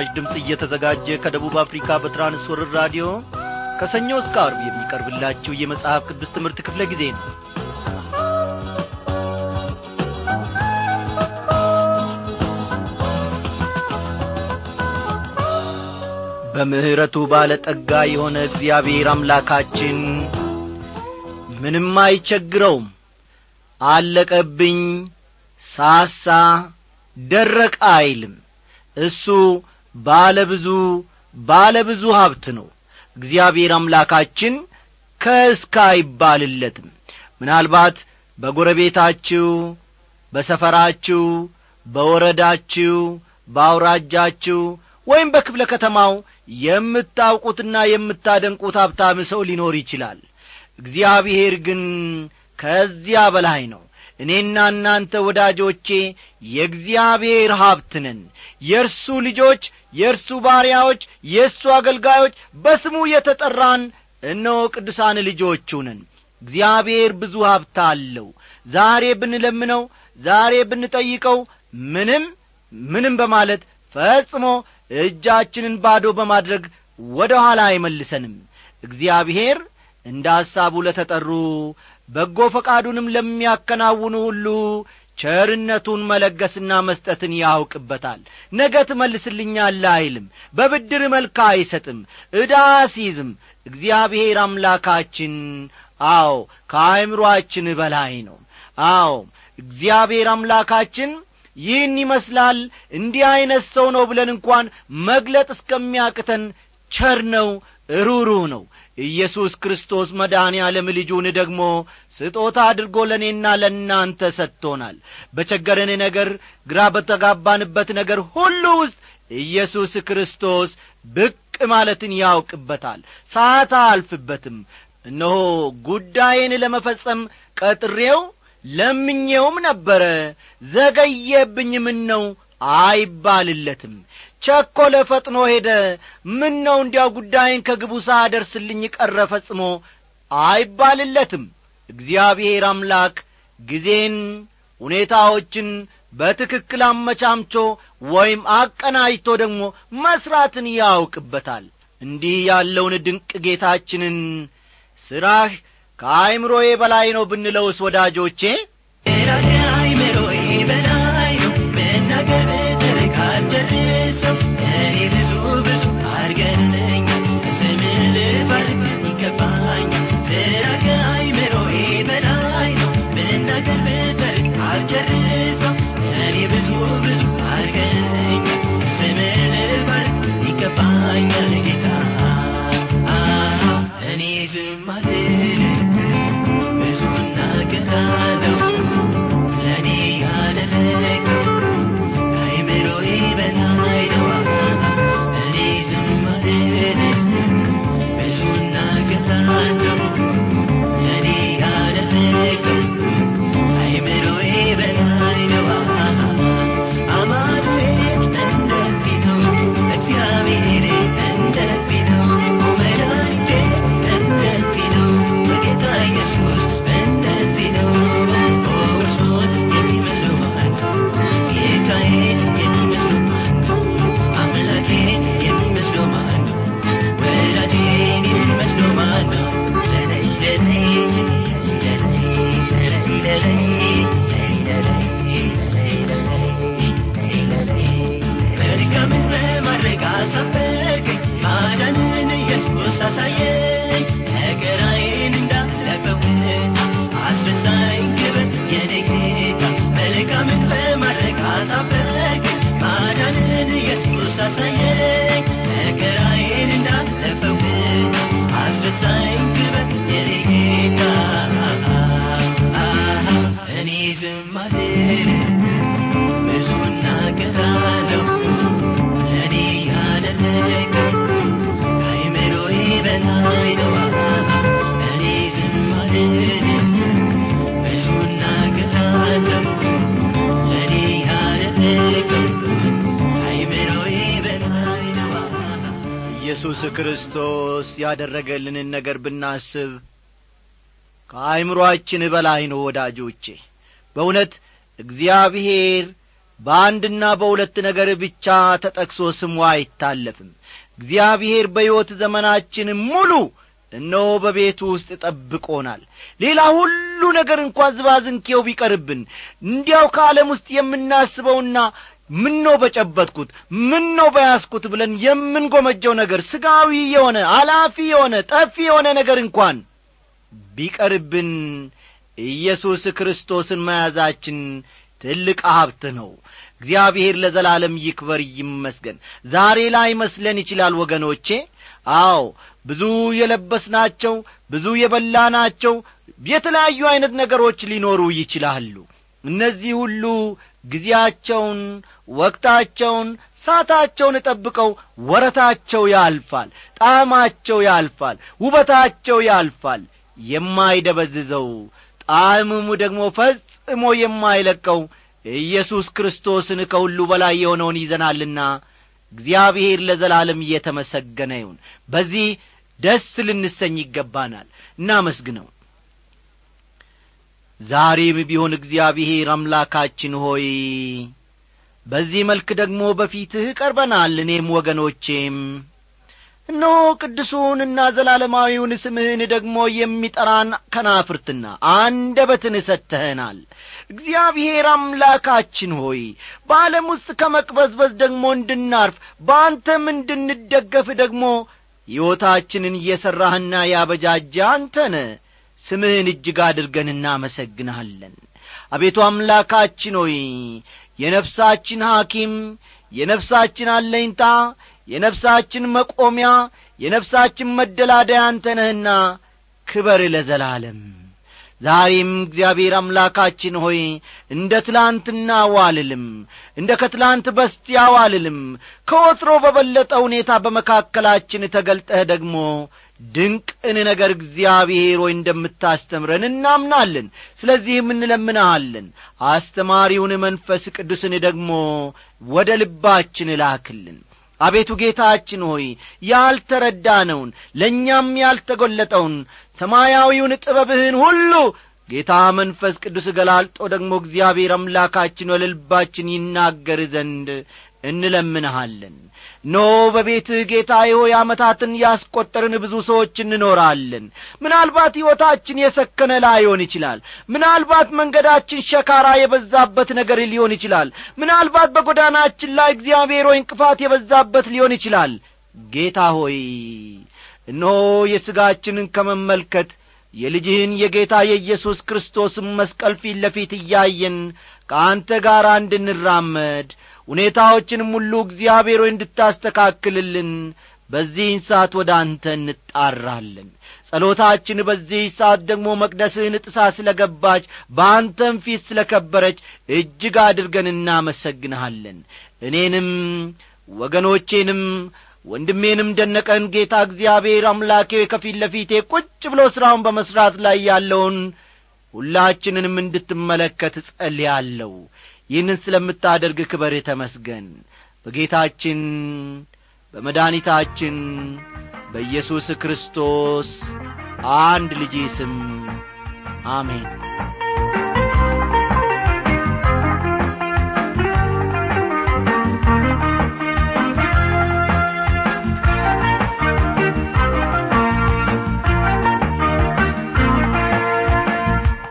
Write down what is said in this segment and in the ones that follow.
በምስራች ድምፅ እየተዘጋጀ ከደቡብ አፍሪካ በትራንስወርር ራዲዮ ከሰኞ እስከ አርብ የሚቀርብላችሁ የመጽሐፍ ቅዱስ ትምህርት ክፍለ ጊዜ ነው። በምሕረቱ ባለ ጠጋ የሆነ እግዚአብሔር አምላካችን ምንም አይቸግረውም። አለቀብኝ ሳሳ ደረቀ አይልም። እሱ ባለ ብዙ ሀብት ነው። እግዚአብሔር አምላካችን ከእስከ አይባልለትም ምናልባት በጐረቤታችሁ በሰፈራችሁ በወረዳችሁ በአውራጃችሁ ወይም በክፍለ ከተማው የምታውቁትና የምታደንቁት ሀብታም ሰው ሊኖር ይችላል። እግዚአብሔር ግን ከዚያ በላይ ነው እኔና እናንተ ወዳጆቼ የእግዚአብሔር ሀብት ነን። የእርሱ ልጆች የእርሱ ባሪያዎች የእሱ አገልጋዮች በስሙ የተጠራን እነሆ ቅዱሳን ልጆቹ እግዚአብሔር ብዙ ሀብት አለው። ዛሬ ብንለምነው ዛሬ ብንጠይቀው ምንም ምንም በማለት ፈጽሞ እጃችንን ባዶ በማድረግ ወደ ኋላ አይመልሰንም። እግዚአብሔር እንደ ሐሳቡ ለተጠሩ በጎ ፈቃዱንም ለሚያከናውኑ ሁሉ ቸርነቱን መለገስና መስጠትን ያውቅበታል። ነገ ትመልስልኛለህ አይልም በብድር መልካ አይሰጥም ዕዳ ሲይዝም እግዚአብሔር አምላካችን አዎ ከአይምሮአችን በላይ ነው። አዎ እግዚአብሔር አምላካችን ይህን ይመስላል እንዲህ ዐይነት ሰው ነው ብለን እንኳን መግለጥ እስከሚያቅተን ቸር ነው ሩሩ ነው ኢየሱስ ክርስቶስ መድኃኔ ዓለም ልጁን ደግሞ ስጦታ አድርጎ ለእኔና ለእናንተ ሰጥቶናል። በቸገረን ነገር ግራ በተጋባንበት ነገር ሁሉ ውስጥ ኢየሱስ ክርስቶስ ብቅ ማለትን ያውቅበታል። ሰዓት አልፍበትም እነሆ ጉዳዬን ለመፈጸም ቀጥሬው ለምኜውም ነበረ። ዘገየብኝ ምን ነው አይባልለትም ቸኰለ ፈጥኖ ሄደ። ምን ነው እንዲያው ጉዳይን ከግቡ ሳያደርስልኝ ቀረ ፈጽሞ? አይባልለትም። እግዚአብሔር አምላክ ጊዜን ሁኔታዎችን በትክክል አመቻምቾ ወይም አቀናጅቶ ደግሞ መሥራትን ያውቅበታል። እንዲህ ያለውን ድንቅ ጌታችንን ሥራህ ከአይምሮዬ በላይ ነው ብንለውስ ወዳጆቼ ይገባኛል ጌታ ኢየሱስ ክርስቶስ ያደረገልንን ነገር ብናስብ ከአይምሮአችን በላይ ነው ወዳጆቼ በእውነት እግዚአብሔር በአንድና በሁለት ነገር ብቻ ተጠቅሶ ስሙ አይታለፍም። እግዚአብሔር በሕይወት ዘመናችን ሙሉ እነሆ በቤቱ ውስጥ ጠብቆናል። ሌላ ሁሉ ነገር እንኳ ዝባዝንኬው ቢቀርብን እንዲያው ከዓለም ውስጥ የምናስበውና ምነው በጨበጥኩት ምነው በያዝኩት ብለን የምንጐመጀው ነገር ስጋዊ የሆነ አላፊ የሆነ ጠፊ የሆነ ነገር እንኳን ቢቀርብን ኢየሱስ ክርስቶስን መያዛችን ትልቅ ሀብት ነው። እግዚአብሔር ለዘላለም ይክበር ይመስገን። ዛሬ ላይ መስለን ይችላል ወገኖቼ? አዎ ብዙ የለበስናቸው ብዙ የበላናቸው የተለያዩ ዐይነት ነገሮች ሊኖሩ ይችላሉ። እነዚህ ሁሉ ጊዜያቸውን ወቅታቸውን ሳታቸውን ጠብቀው ወረታቸው ያልፋል ጣዕማቸው ያልፋል ውበታቸው ያልፋል። የማይደበዝዘው ጣዕምሙ ደግሞ ፈጽሞ የማይለቀው ኢየሱስ ክርስቶስን ከሁሉ በላይ የሆነውን ይዘናልና እግዚአብሔር ለዘላለም እየተመሰገነ ይሁን። በዚህ ደስ ልንሰኝ ይገባናል። እናመስግነው። ዛሬም ቢሆን እግዚአብሔር አምላካችን ሆይ በዚህ መልክ ደግሞ በፊትህ ቀርበናል። እኔም ወገኖቼም እነሆ ቅዱሱንና ዘላለማዊውን ስምህን ደግሞ የሚጠራን ከናፍርትና አንደበትን ሰጥተኸናል እግዚአብሔር አምላካችን ሆይ በዓለም ውስጥ ከመቅበዝበዝ ደግሞ እንድናርፍ በአንተም እንድንደገፍ ደግሞ ሕይወታችንን እየሠራህና ያበጃጀ አንተነ ስምህን እጅግ አድርገን እናመሰግንሃለን። አቤቱ አምላካችን ሆይ የነፍሳችን ሐኪም የነፍሳችን አለኝታ የነፍሳችን መቆሚያ የነፍሳችን መደላደያ አንተ ክበር ለዘላለም። ዛሬም እግዚአብሔር አምላካችን ሆይ እንደ ትላንትና ዋልልም እንደ ከትላንት በስቲያ ዋልልም ከወትሮ በበለጠ ሁኔታ በመካከላችን ተገልጠህ ደግሞ ድንቅን ነገር እግዚአብሔር ሆይ እንደምታስተምረን እናምናለን። ስለዚህም እንለምንሃለን። አስተማሪውን መንፈስ ቅዱስን ደግሞ ወደ ልባችን ላክልን አቤቱ ጌታችን ሆይ ያልተረዳነውን ለእኛም ያልተጐለጠውን ሰማያዊውን ጥበብህን ሁሉ ጌታ መንፈስ ቅዱስ ገላልጦ ደግሞ እግዚአብሔር አምላካችን ወደ ልባችን ይናገር ዘንድ እንለምንሃለን ኖ በቤትህ ጌታ ሆይ ዓመታትን ያስቈጠርን ብዙ ሰዎች እንኖራለን። ምናልባት ሕይወታችን የሰከነ ላይሆን ይችላል። ምናልባት መንገዳችን ሸካራ የበዛበት ነገር ሊሆን ይችላል። ምናልባት በጐዳናችን ላይ እግዚአብሔር ሆይ እንቅፋት የበዛበት ሊሆን ይችላል። ጌታ ሆይ እነሆ የሥጋችንን ከመመልከት የልጅህን የጌታ የኢየሱስ ክርስቶስን መስቀል ፊት ለፊት እያየን ከአንተ ጋር እንድንራመድ ሁኔታዎችንም ሁሉ እግዚአብሔር ሆይ እንድታስተካክልልን በዚህን ሰዓት ወደ አንተ እንጣራለን። ጸሎታችን በዚህ ሰዓት ደግሞ መቅደስህን ጥሳ ስለ ገባች በአንተም ፊት ስለ ከበረች እጅግ አድርገን እናመሰግንሃለን። እኔንም ወገኖቼንም ወንድሜንም ደነቀን። ጌታ እግዚአብሔር አምላኬ ከፊት ለፊቴ ቁጭ ብሎ ሥራውን በመሥራት ላይ ያለውን ሁላችንንም እንድትመለከት ጸልያለሁ ይህንን ስለምታደርግ ክበር ተመስገን። በጌታችን በመድኃኒታችን በኢየሱስ ክርስቶስ አንድ ልጅ ስም አሜን።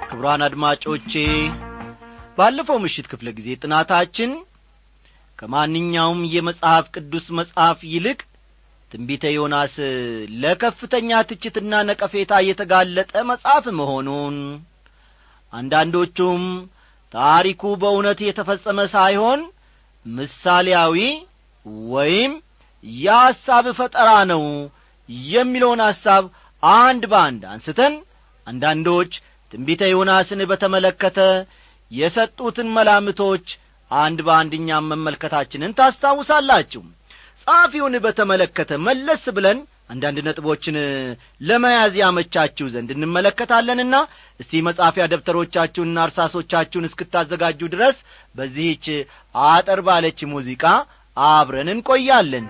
ክቡራን አድማጮቼ ባለፈው ምሽት ክፍለ ጊዜ ጥናታችን ከማንኛውም የመጽሐፍ ቅዱስ መጽሐፍ ይልቅ ትንቢተ ዮናስ ለከፍተኛ ትችትና ነቀፌታ የተጋለጠ መጽሐፍ መሆኑን አንዳንዶቹም ታሪኩ በእውነት የተፈጸመ ሳይሆን ምሳሌያዊ ወይም የሐሳብ ፈጠራ ነው የሚለውን ሐሳብ አንድ በአንድ አንስተን አንዳንዶች ትንቢተ ዮናስን በተመለከተ የሰጡትን መላምቶች አንድ በአንድኛም መመልከታችንን ታስታውሳላችሁ። ጸሐፊውን በተመለከተ መለስ ብለን አንዳንድ ነጥቦችን ለመያዝ ያመቻችሁ ዘንድ እንመለከታለንና እስቲ መጻፊያ ደብተሮቻችሁንና እርሳሶቻችሁን እስክታዘጋጁ ድረስ በዚህች አጠር ባለች ሙዚቃ አብረን እንቆያለን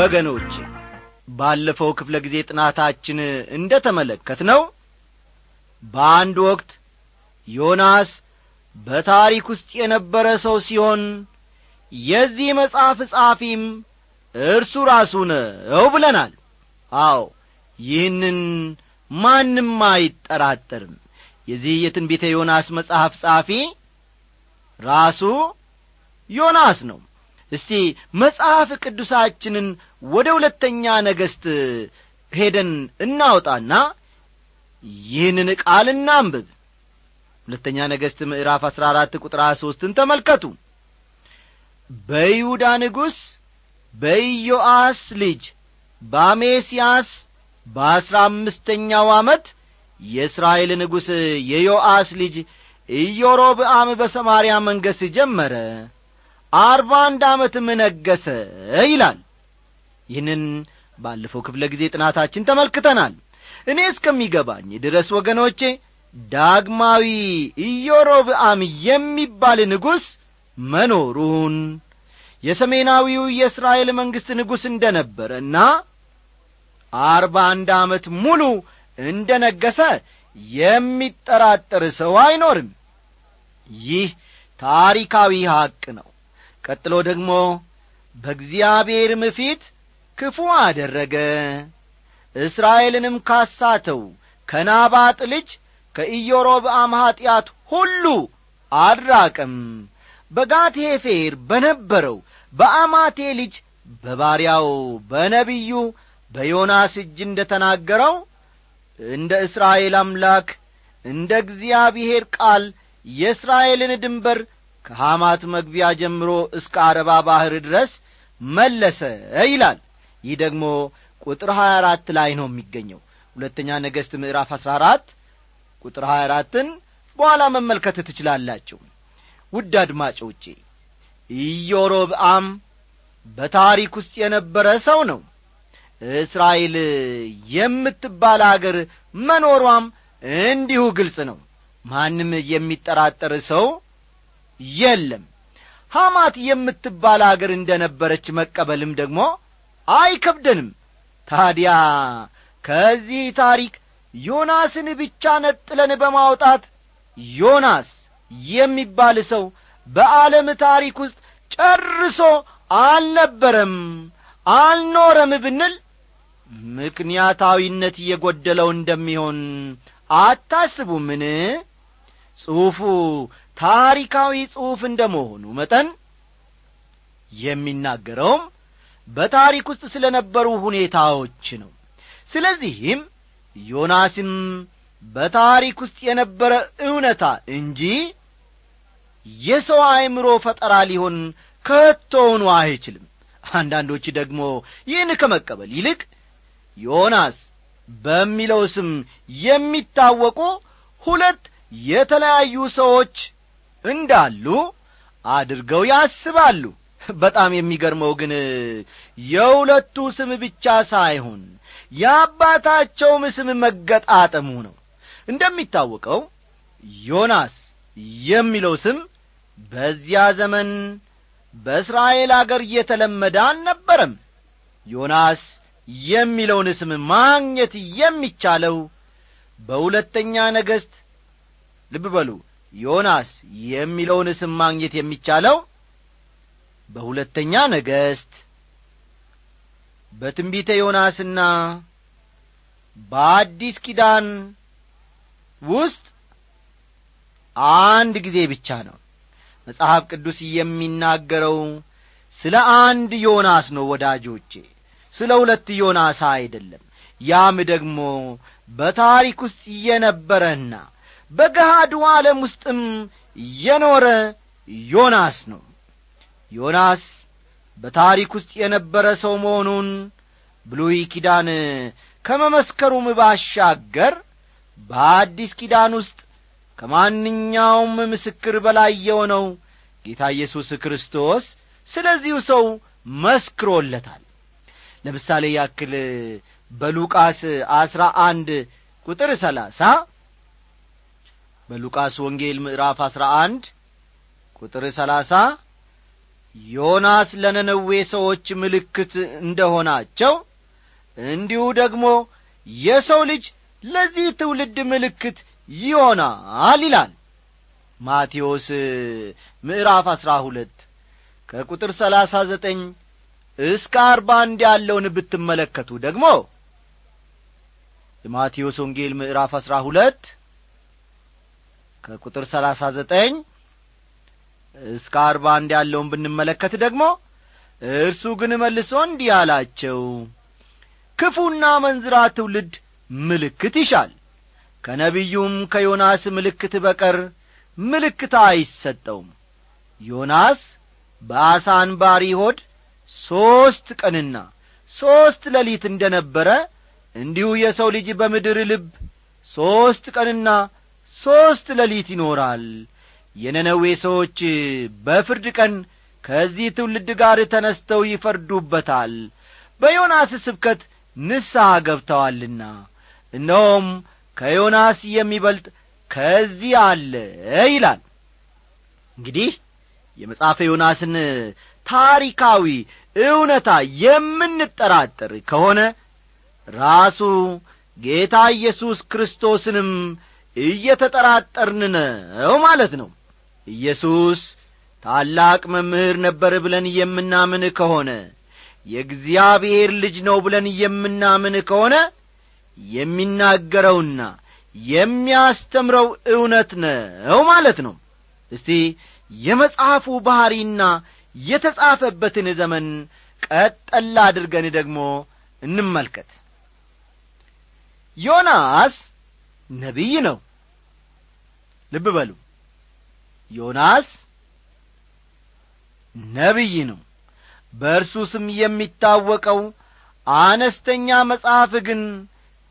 ወገኖች ባለፈው ክፍለ ጊዜ ጥናታችን እንደ ተመለከት ነው በአንድ ወቅት ዮናስ በታሪክ ውስጥ የነበረ ሰው ሲሆን የዚህ መጽሐፍ ጻፊም እርሱ ራሱ ነው ብለናል። አዎ ይህንን ማንም አይጠራጠርም። የዚህ የትንቢተ ዮናስ መጽሐፍ ጻፊ ራሱ ዮናስ ነው እስቲ መጽሐፍ ቅዱሳችንን ወደ ሁለተኛ ነገሥት ሄደን እናውጣና ይህንን ቃል እናንብብ። ሁለተኛ ነገሥት ምዕራፍ አሥራ አራት ቁጥር ሀያ ሦስትን ተመልከቱ። በይሁዳ ንጉሥ በኢዮአስ ልጅ በአሜስያስ በአሥራ አምስተኛው ዓመት የእስራኤል ንጉሥ የዮአስ ልጅ ኢዮሮብአም በሰማርያ መንገስ ጀመረ አርባ አንድ ዓመትም ነገሰ ይላል። ይህንን ባለፈው ክፍለ ጊዜ ጥናታችን ተመልክተናል። እኔ እስከሚገባኝ ድረስ ወገኖቼ ዳግማዊ ኢዮሮብአም የሚባል ንጉሥ መኖሩን የሰሜናዊው የእስራኤል መንግሥት ንጉሥ እንደ ነበረና አርባ አንድ ዓመት ሙሉ እንደ ነገሰ የሚጠራጠር ሰው አይኖርም። ይህ ታሪካዊ ሐቅ ነው ቀጥሎ ደግሞ በእግዚአብሔርም ፊት ክፉ አደረገ። እስራኤልንም ካሳተው ከናባጥ ልጅ ከኢዮሮብአም ኀጢአት ሁሉ አድራቅም በጋትሄፌር በነበረው በአማቴ ልጅ በባሪያው በነቢዩ በዮናስ እጅ እንደ ተናገረው እንደ እስራኤል አምላክ እንደ እግዚአብሔር ቃል የእስራኤልን ድንበር ከሐማት መግቢያ ጀምሮ እስከ አረባ ባሕር ድረስ መለሰ ይላል። ይህ ደግሞ ቁጥር ሀያ አራት ላይ ነው የሚገኘው። ሁለተኛ ነገሥት ምዕራፍ አሥራ አራት ቁጥር ሀያ አራትን በኋላ መመልከት ትችላላችሁ። ውድ አድማጮቼ ኢዮሮብአም በታሪክ ውስጥ የነበረ ሰው ነው። እስራኤል የምትባል አገር መኖሯም እንዲሁ ግልጽ ነው። ማንም የሚጠራጠር ሰው የለም። ሐማት የምትባል አገር እንደ ነበረች መቀበልም ደግሞ አይከብደንም። ታዲያ ከዚህ ታሪክ ዮናስን ብቻ ነጥለን በማውጣት ዮናስ የሚባል ሰው በዓለም ታሪክ ውስጥ ጨርሶ አልነበረም አልኖረም ብንል ምክንያታዊነት እየጐደለው እንደሚሆን አታስቡምን? ጽሑፉ ታሪካዊ ጽሑፍ እንደ መሆኑ መጠን የሚናገረውም በታሪክ ውስጥ ስለ ነበሩ ሁኔታዎች ነው። ስለዚህም ዮናስም በታሪክ ውስጥ የነበረ እውነታ እንጂ የሰው አእምሮ ፈጠራ ሊሆን ከቶውኑ አይችልም። አንዳንዶች ደግሞ ይህን ከመቀበል ይልቅ ዮናስ በሚለው ስም የሚታወቁ ሁለት የተለያዩ ሰዎች እንዳሉ አድርገው ያስባሉ። በጣም የሚገርመው ግን የሁለቱ ስም ብቻ ሳይሆን የአባታቸውም ስም መገጣጠሙ ነው። እንደሚታወቀው ዮናስ የሚለው ስም በዚያ ዘመን በእስራኤል አገር እየተለመደ አልነበረም። ዮናስ የሚለውን ስም ማግኘት የሚቻለው በሁለተኛ ነገሥት ልብ በሉ ዮናስ የሚለውን ስም ማግኘት የሚቻለው በሁለተኛ ነገሥት በትንቢተ ዮናስና በአዲስ ኪዳን ውስጥ አንድ ጊዜ ብቻ ነው። መጽሐፍ ቅዱስ የሚናገረው ስለ አንድ ዮናስ ነው ወዳጆቼ ስለ ሁለት ዮናስ አይደለም። ያም ደግሞ በታሪክ ውስጥ የነበረና በገሃዱ ዓለም ውስጥም የኖረ ዮናስ ነው። ዮናስ በታሪክ ውስጥ የነበረ ሰው መሆኑን ብሉይ ኪዳን ከመመስከሩም ባሻገር በአዲስ ኪዳን ውስጥ ከማንኛውም ምስክር በላይ የሆነው ጌታ ኢየሱስ ክርስቶስ ስለዚሁ ሰው መስክሮለታል። ለምሳሌ ያክል በሉቃስ አስራ አንድ ቁጥር ሰላሳ በሉቃስ ወንጌል ምዕራፍ አስራ አንድ ቁጥር ሰላሳ ዮናስ ለነነዌ ሰዎች ምልክት እንደሆናቸው እንዲሁ ደግሞ የሰው ልጅ ለዚህ ትውልድ ምልክት ይሆናል ይላል። ማቴዎስ ምዕራፍ አሥራ ሁለት ከቁጥር ሰላሳ ዘጠኝ እስከ አርባ አንድ ያለውን ብትመለከቱ ደግሞ የማቴዎስ ወንጌል ምዕራፍ አሥራ ሁለት ከቁጥር ሰላሳ ዘጠኝ እስከ አርባ አንድ ያለውን ብንመለከት ደግሞ እርሱ ግን መልሶ እንዲህ አላቸው ክፉና መንዝራ ትውልድ ምልክት ይሻል። ከነቢዩም ከዮናስ ምልክት በቀር ምልክት አይሰጠውም። ዮናስ በአሳ አንባሪ ሆድ ሦስት ቀንና ሦስት ሌሊት እንደ ነበረ እንዲሁ የሰው ልጅ በምድር ልብ ሦስት ቀንና ሦስት ሌሊት ይኖራል። የነነዌ ሰዎች በፍርድ ቀን ከዚህ ትውልድ ጋር ተነስተው ይፈርዱበታል። በዮናስ ስብከት ንስሐ ገብተዋልና። እነሆም ከዮናስ የሚበልጥ ከዚህ አለ ይላል። እንግዲህ የመጽሐፈ ዮናስን ታሪካዊ እውነታ የምንጠራጠር ከሆነ ራሱ ጌታ ኢየሱስ ክርስቶስንም እየተጠራጠርን ነው ማለት ነው። ኢየሱስ ታላቅ መምህር ነበር ብለን የምናምን ከሆነ የእግዚአብሔር ልጅ ነው ብለን የምናምን ከሆነ የሚናገረውና የሚያስተምረው እውነት ነው ማለት ነው። እስቲ የመጽሐፉ ባሕሪና የተጻፈበትን ዘመን ቀጠላ አድርገን ደግሞ እንመልከት። ዮናስ ነቢይ ነው። ልብ በሉ። ዮናስ ነቢይ ነው። በእርሱ ስም የሚታወቀው አነስተኛ መጽሐፍ ግን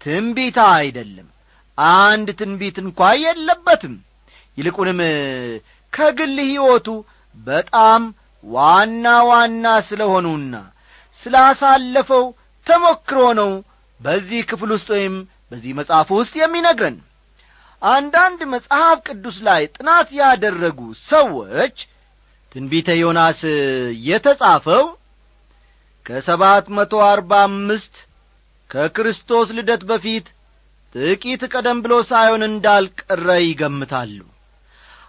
ትንቢታ አይደለም። አንድ ትንቢት እንኳ የለበትም። ይልቁንም ከግል ሕይወቱ በጣም ዋና ዋና ስለ ሆኑና ስላሳለፈው ተሞክሮ ነው በዚህ ክፍል ውስጥ ወይም በዚህ መጽሐፍ ውስጥ የሚነግረን። አንዳንድ መጽሐፍ ቅዱስ ላይ ጥናት ያደረጉ ሰዎች ትንቢተ ዮናስ የተጻፈው ከሰባት መቶ አርባ አምስት ከክርስቶስ ልደት በፊት ጥቂት ቀደም ብሎ ሳይሆን እንዳልቀረ ይገምታሉ።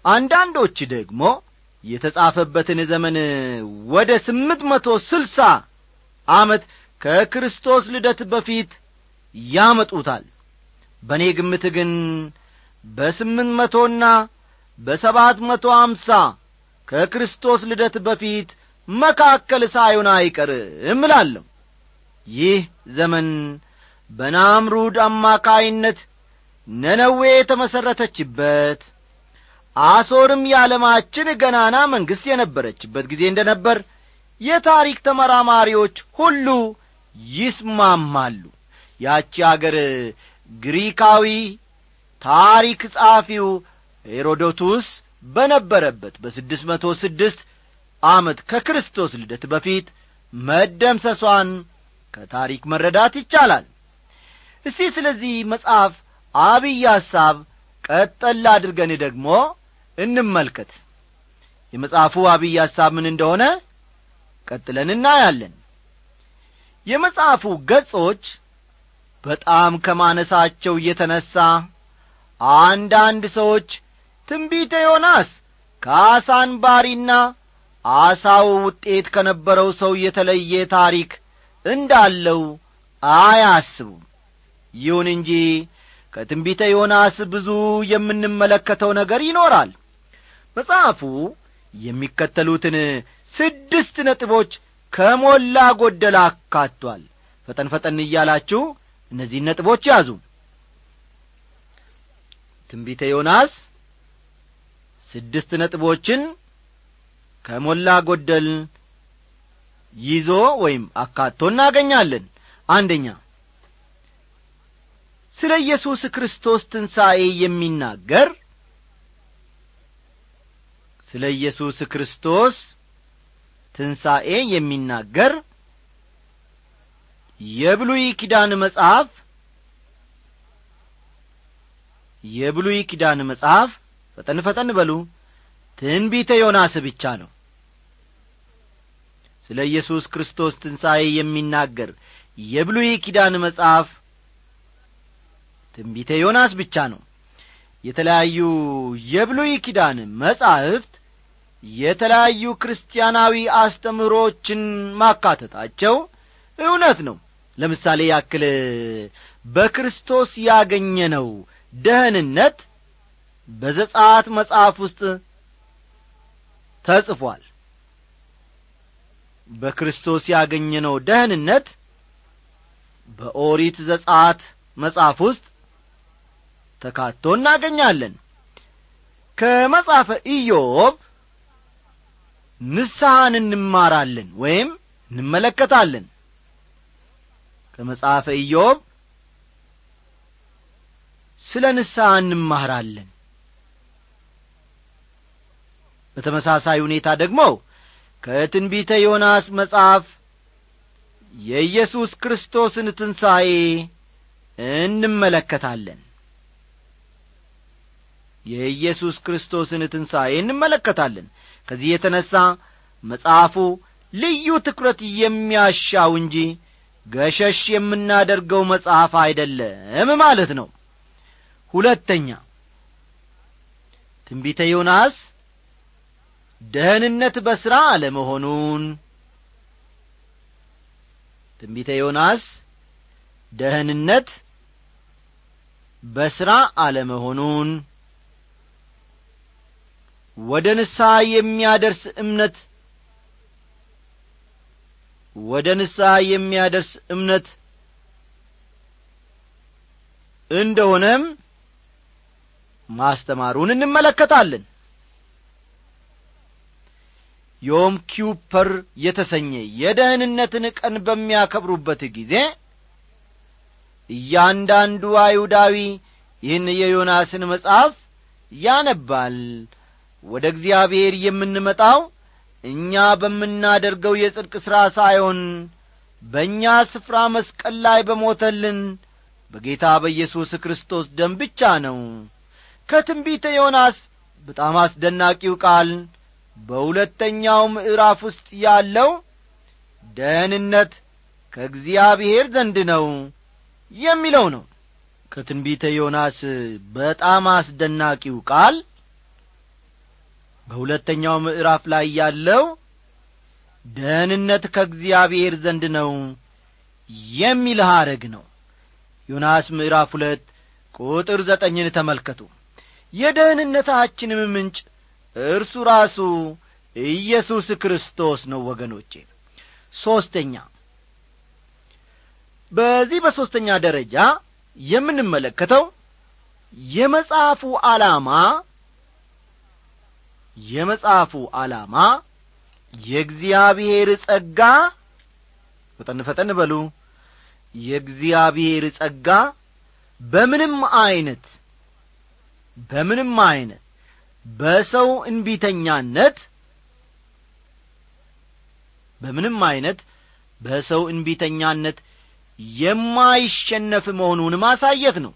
አንዳንዶች ደግሞ የተጻፈበትን ዘመን ወደ ስምንት መቶ ስልሳ ዓመት ከክርስቶስ ልደት በፊት ያመጡታል። በእኔ ግምት ግን በስምንት መቶና በሰባት መቶ አምሳ ከክርስቶስ ልደት በፊት መካከል ሳይሆን አይቀርም እላለሁ። ይህ ዘመን በናምሩድ አማካይነት ነነዌ የተመሠረተችበት አሶርም የዓለማችን ገናና መንግሥት የነበረችበት ጊዜ እንደ ነበር የታሪክ ተመራማሪዎች ሁሉ ይስማማሉ ያቺ አገር ግሪካዊ ታሪክ ጸሐፊው ሄሮዶቱስ በነበረበት በስድስት መቶ ስድስት ዓመት ከክርስቶስ ልደት በፊት መደምሰሷን ከታሪክ መረዳት ይቻላል። እስቲ ስለዚህ መጽሐፍ አብይ ሐሳብ ቀጠል አድርገን ደግሞ እንመልከት። የመጽሐፉ አብይ ሐሳብ ምን እንደሆነ ቀጥለን እናያለን። የመጽሐፉ ገጾች በጣም ከማነሳቸው እየተነሣ አንዳንድ ሰዎች ትንቢተ ዮናስ ከአሳን ባሪና አሳው ውጤት ከነበረው ሰው የተለየ ታሪክ እንዳለው አያስቡም። ይሁን እንጂ ከትንቢተ ዮናስ ብዙ የምንመለከተው ነገር ይኖራል። መጽሐፉ የሚከተሉትን ስድስት ነጥቦች ከሞላ ጐደል አካቷል። ፈጠን ፈጠን እያላችሁ እነዚህን ነጥቦች ያዙ። ትንቢተ ዮናስ ስድስት ነጥቦችን ከሞላ ጐደል ይዞ ወይም አካቶ እናገኛለን። አንደኛ ስለ ኢየሱስ ክርስቶስ ትንሣኤ የሚናገር ስለ ኢየሱስ ክርስቶስ ትንሣኤ የሚናገር የብሉይ ኪዳን መጽሐፍ የብሉይ ኪዳን መጽሐፍ ፈጠን ፈጠን በሉ። ትንቢተ ዮናስ ብቻ ነው። ስለ ኢየሱስ ክርስቶስ ትንሣኤ የሚናገር የብሉይ ኪዳን መጽሐፍ ትንቢተ ዮናስ ብቻ ነው። የተለያዩ የብሉይ ኪዳን መጻሕፍት የተለያዩ ክርስቲያናዊ አስተምህሮችን ማካተታቸው እውነት ነው ለምሳሌ ያክል በክርስቶስ ያገኘነው ደህንነት በዘጻት መጽሐፍ ውስጥ ተጽፏል። በክርስቶስ ያገኘነው ደህንነት በኦሪት ዘጻት መጽሐፍ ውስጥ ተካቶ እናገኛለን። ከመጽሐፈ ኢዮብ ንስሐን እንማራለን ወይም እንመለከታለን ከመጽሐፈ ኢዮብ ስለ ንስሐ እንማራለን። በተመሳሳይ ሁኔታ ደግሞ ከትንቢተ ዮናስ መጽሐፍ የኢየሱስ ክርስቶስን ትንሣኤ እንመለከታለን። የኢየሱስ ክርስቶስን ትንሣኤ እንመለከታለን። ከዚህ የተነሣ መጽሐፉ ልዩ ትኩረት የሚያሻው እንጂ ገሸሽ የምናደርገው መጽሐፍ አይደለም ማለት ነው። ሁለተኛ ትንቢተ ዮናስ ደህንነት በሥራ አለመሆኑን። ትንቢተ ዮናስ ደህንነት በሥራ አለመሆኑን። ወደ ንስሐ የሚያደርስ እምነት ወደ ንስሐ የሚያደርስ እምነት እንደሆነም ማስተማሩን እንመለከታለን። ዮም ኪውፐር የተሰኘ የደህንነትን ቀን በሚያከብሩበት ጊዜ እያንዳንዱ አይሁዳዊ ይህን የዮናስን መጽሐፍ ያነባል። ወደ እግዚአብሔር የምንመጣው እኛ በምናደርገው የጽድቅ ሥራ ሳይሆን በእኛ ስፍራ መስቀል ላይ በሞተልን በጌታ በኢየሱስ ክርስቶስ ደም ብቻ ነው። ከትንቢተ ዮናስ በጣም አስደናቂው ቃል በሁለተኛው ምዕራፍ ውስጥ ያለው ደህንነት ከእግዚአብሔር ዘንድ ነው የሚለው ነው። ከትንቢተ ዮናስ በጣም አስደናቂው ቃል በሁለተኛው ምዕራፍ ላይ ያለው ደህንነት ከእግዚአብሔር ዘንድ ነው የሚል ሐረግ ነው። ዮናስ ምዕራፍ ሁለት ቁጥር ዘጠኝን ተመልከቱ። የደህንነታችንም ምንጭ እርሱ ራሱ ኢየሱስ ክርስቶስ ነው ወገኖቼ። ሦስተኛ በዚህ በሦስተኛ ደረጃ የምንመለከተው የመጽሐፉ ዓላማ የመጽሐፉ ዓላማ የእግዚአብሔር ጸጋ ፈጠን ፈጠን በሉ። የእግዚአብሔር ጸጋ በምንም ዐይነት በምንም ዐይነት በሰው እንቢተኛነት በምንም ዐይነት በሰው እንቢተኛነት የማይሸነፍ መሆኑን ማሳየት ነው።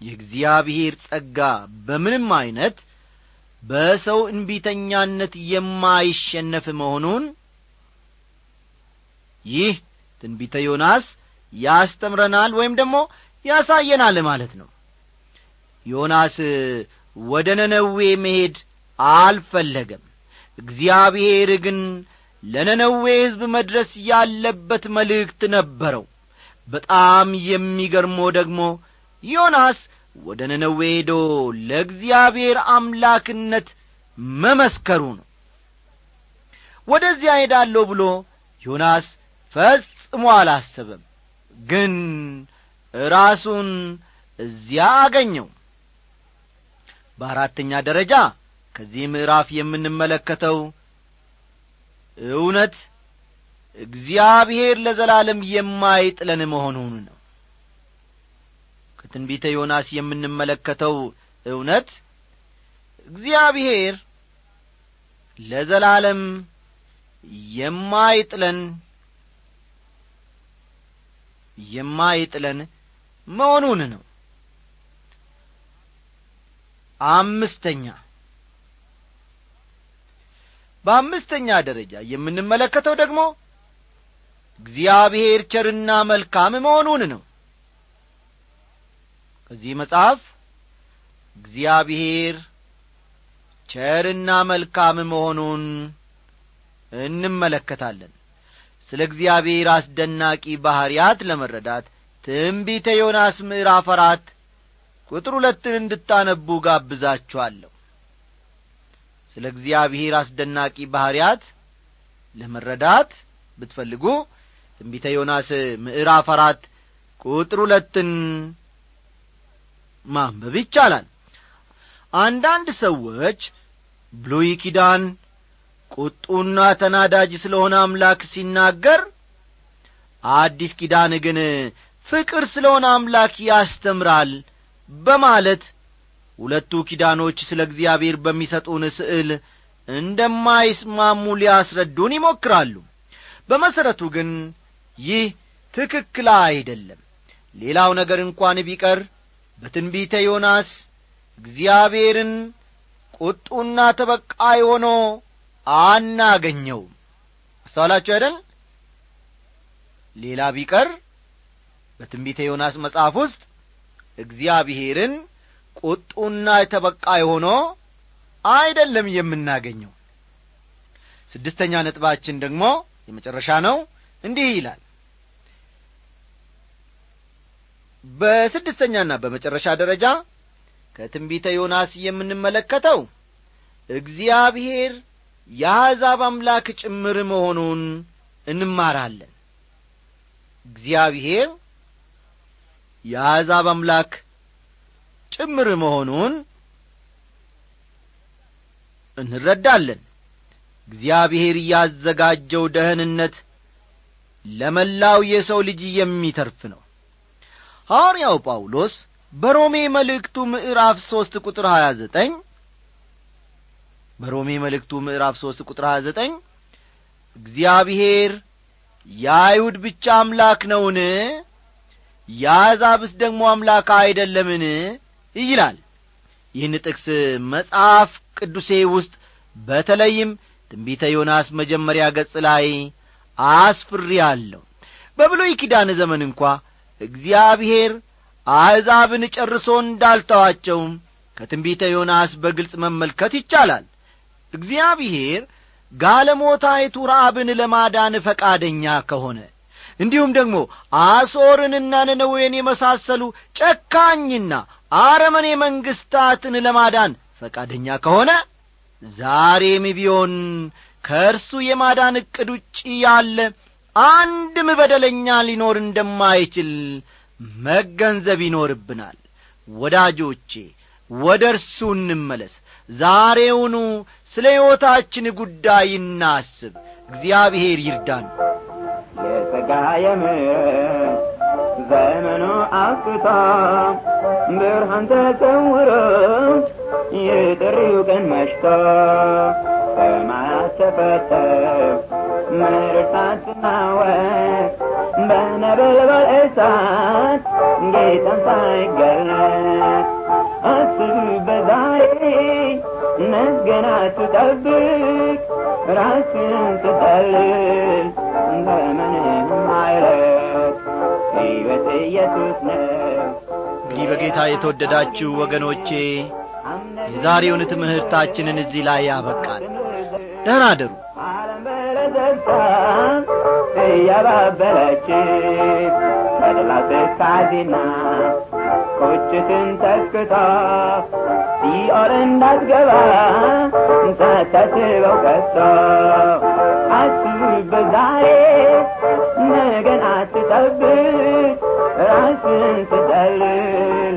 የእግዚአብሔር ጸጋ በምንም ዐይነት በሰው እንቢተኛነት የማይሸነፍ መሆኑን? ይህ ትንቢተ ዮናስ ያስተምረናል ወይም ደግሞ ያሳየናል ማለት ነው። ዮናስ ወደ ነነዌ መሄድ አልፈለገም። እግዚአብሔር ግን ለነነዌ ሕዝብ መድረስ ያለበት መልእክት ነበረው። በጣም የሚገርመው ደግሞ ዮናስ ወደ ነነዌ ሄዶ ለእግዚአብሔር አምላክነት መመስከሩ ነው። ወደዚያ ሄዳለሁ ብሎ ዮናስ ፈጽሞ አላሰበም ግን ራሱን እዚያ አገኘው። በአራተኛ ደረጃ ከዚህ ምዕራፍ የምንመለከተው እውነት እግዚአብሔር ለዘላለም የማይጥለን መሆኑን ነው ከትንቢተ ዮናስ የምንመለከተው እውነት እግዚአብሔር ለዘላለም የማይጥለን የማይጥለን መሆኑን ነው። አምስተኛ በአምስተኛ ደረጃ የምንመለከተው ደግሞ እግዚአብሔር ቸርና መልካም መሆኑን ነው ከዚህ መጽሐፍ እግዚአብሔር ቸርና መልካም መሆኑን እንመለከታለን። ስለ እግዚአብሔር አስደናቂ ባሕርያት ለመረዳት ትንቢተ ዮናስ ምዕራፍ አራት ቁጥር ሁለትን እንድታነቡ ጋብዛችኋለሁ። ስለ እግዚአብሔር አስደናቂ ባሕርያት ለመረዳት ብትፈልጉ ትንቢተ ዮናስ ምዕራፍ አራት ቁጥር ሁለትን ማንበብ ይቻላል። አንዳንድ ሰዎች ብሉይ ኪዳን ቁጡና ተናዳጅ ስለሆነ አምላክ ሲናገር አዲስ ኪዳን ግን ፍቅር ስለሆነ አምላክ ያስተምራል በማለት ሁለቱ ኪዳኖች ስለ እግዚአብሔር በሚሰጡን ስዕል እንደማይስማሙ ሊያስረዱን ይሞክራሉ። በመሠረቱ ግን ይህ ትክክል አይደለም። ሌላው ነገር እንኳን ቢቀር በትንቢተ ዮናስ እግዚአብሔርን ቁጡና ተበቃይ ሆኖ አናገኘውም። አስተዋላችሁ አይደል? ሌላ ቢቀር በትንቢተ ዮናስ መጽሐፍ ውስጥ እግዚአብሔርን ቁጡና ተበቃይ ሆኖ አይደለም የምናገኘው። ስድስተኛ ነጥባችን ደግሞ የመጨረሻ ነው። እንዲህ ይላል በስድስተኛና በመጨረሻ ደረጃ ከትንቢተ ዮናስ የምንመለከተው እግዚአብሔር የአሕዛብ አምላክ ጭምር መሆኑን እንማራለን። እግዚአብሔር የአሕዛብ አምላክ ጭምር መሆኑን እንረዳለን። እግዚአብሔር ያዘጋጀው ደህንነት ለመላው የሰው ልጅ የሚተርፍ ነው ሐዋርያው ጳውሎስ በሮሜ መልእክቱ ምዕራፍ ሦስት ቁጥር ሀያ ዘጠኝ በሮሜ መልእክቱ ምዕራፍ ሦስት ቁጥር ሀያ ዘጠኝ እግዚአብሔር የአይሁድ ብቻ አምላክ ነውን? የአሕዛብስ ደግሞ አምላክ አይደለምን? ይላል። ይህን ጥቅስ መጽሐፍ ቅዱሴ ውስጥ በተለይም ትንቢተ ዮናስ መጀመሪያ ገጽ ላይ አስፍሪ አለሁ በብሉይ ኪዳን ዘመን እንኳ እግዚአብሔር አሕዛብን ጨርሶ እንዳልተዋቸውም ከትንቢተ ዮናስ በግልጽ መመልከት ይቻላል። እግዚአብሔር ጋለሞታይቱ ረአብን ለማዳን ፈቃደኛ ከሆነ እንዲሁም ደግሞ አሶርንና ነነዌን የመሳሰሉ ጨካኝና አረመኔ መንግሥታትን ለማዳን ፈቃደኛ ከሆነ ዛሬም ቢሆን ከእርሱ የማዳን ዕቅድ ውጪ ያለ አንድም በደለኛ ሊኖር እንደማይችል መገንዘብ ይኖርብናል። ወዳጆቼ ወደ እርሱ እንመለስ። ዛሬውኑ ስለ ሕይወታችን ጉዳይ እናስብ። እግዚአብሔር ይርዳን። የምሕረት ዘመኑ አብቅቶ ብርሃን ተሰውሮ የጥሪው ቀን መሽቶ ሰማያት ተፈተው ምድር ሳትናወጥ በነበልባል እሳት ጌታን ሳይገለጥ አስብ በዛሬ ነገን አትጠብቅ ራስን ትጠልል ዘመንህም አይለቅ ሕይወት ኢየሱስ ነው እንግዲህ በጌታ የተወደዳችሁ ወገኖቼ የዛሬውን ትምህርታችንን እዚህ ላይ ያበቃል ደህና አደሩ ተዘጋ እያባበለች ተድላ ካዜና ቁጭትን ተስክታ ሲኦል እንዳትገባ ተተስበው ከሶ አስብበት ዛሬ ነገን አትጠብቅ ራስን ትጠልል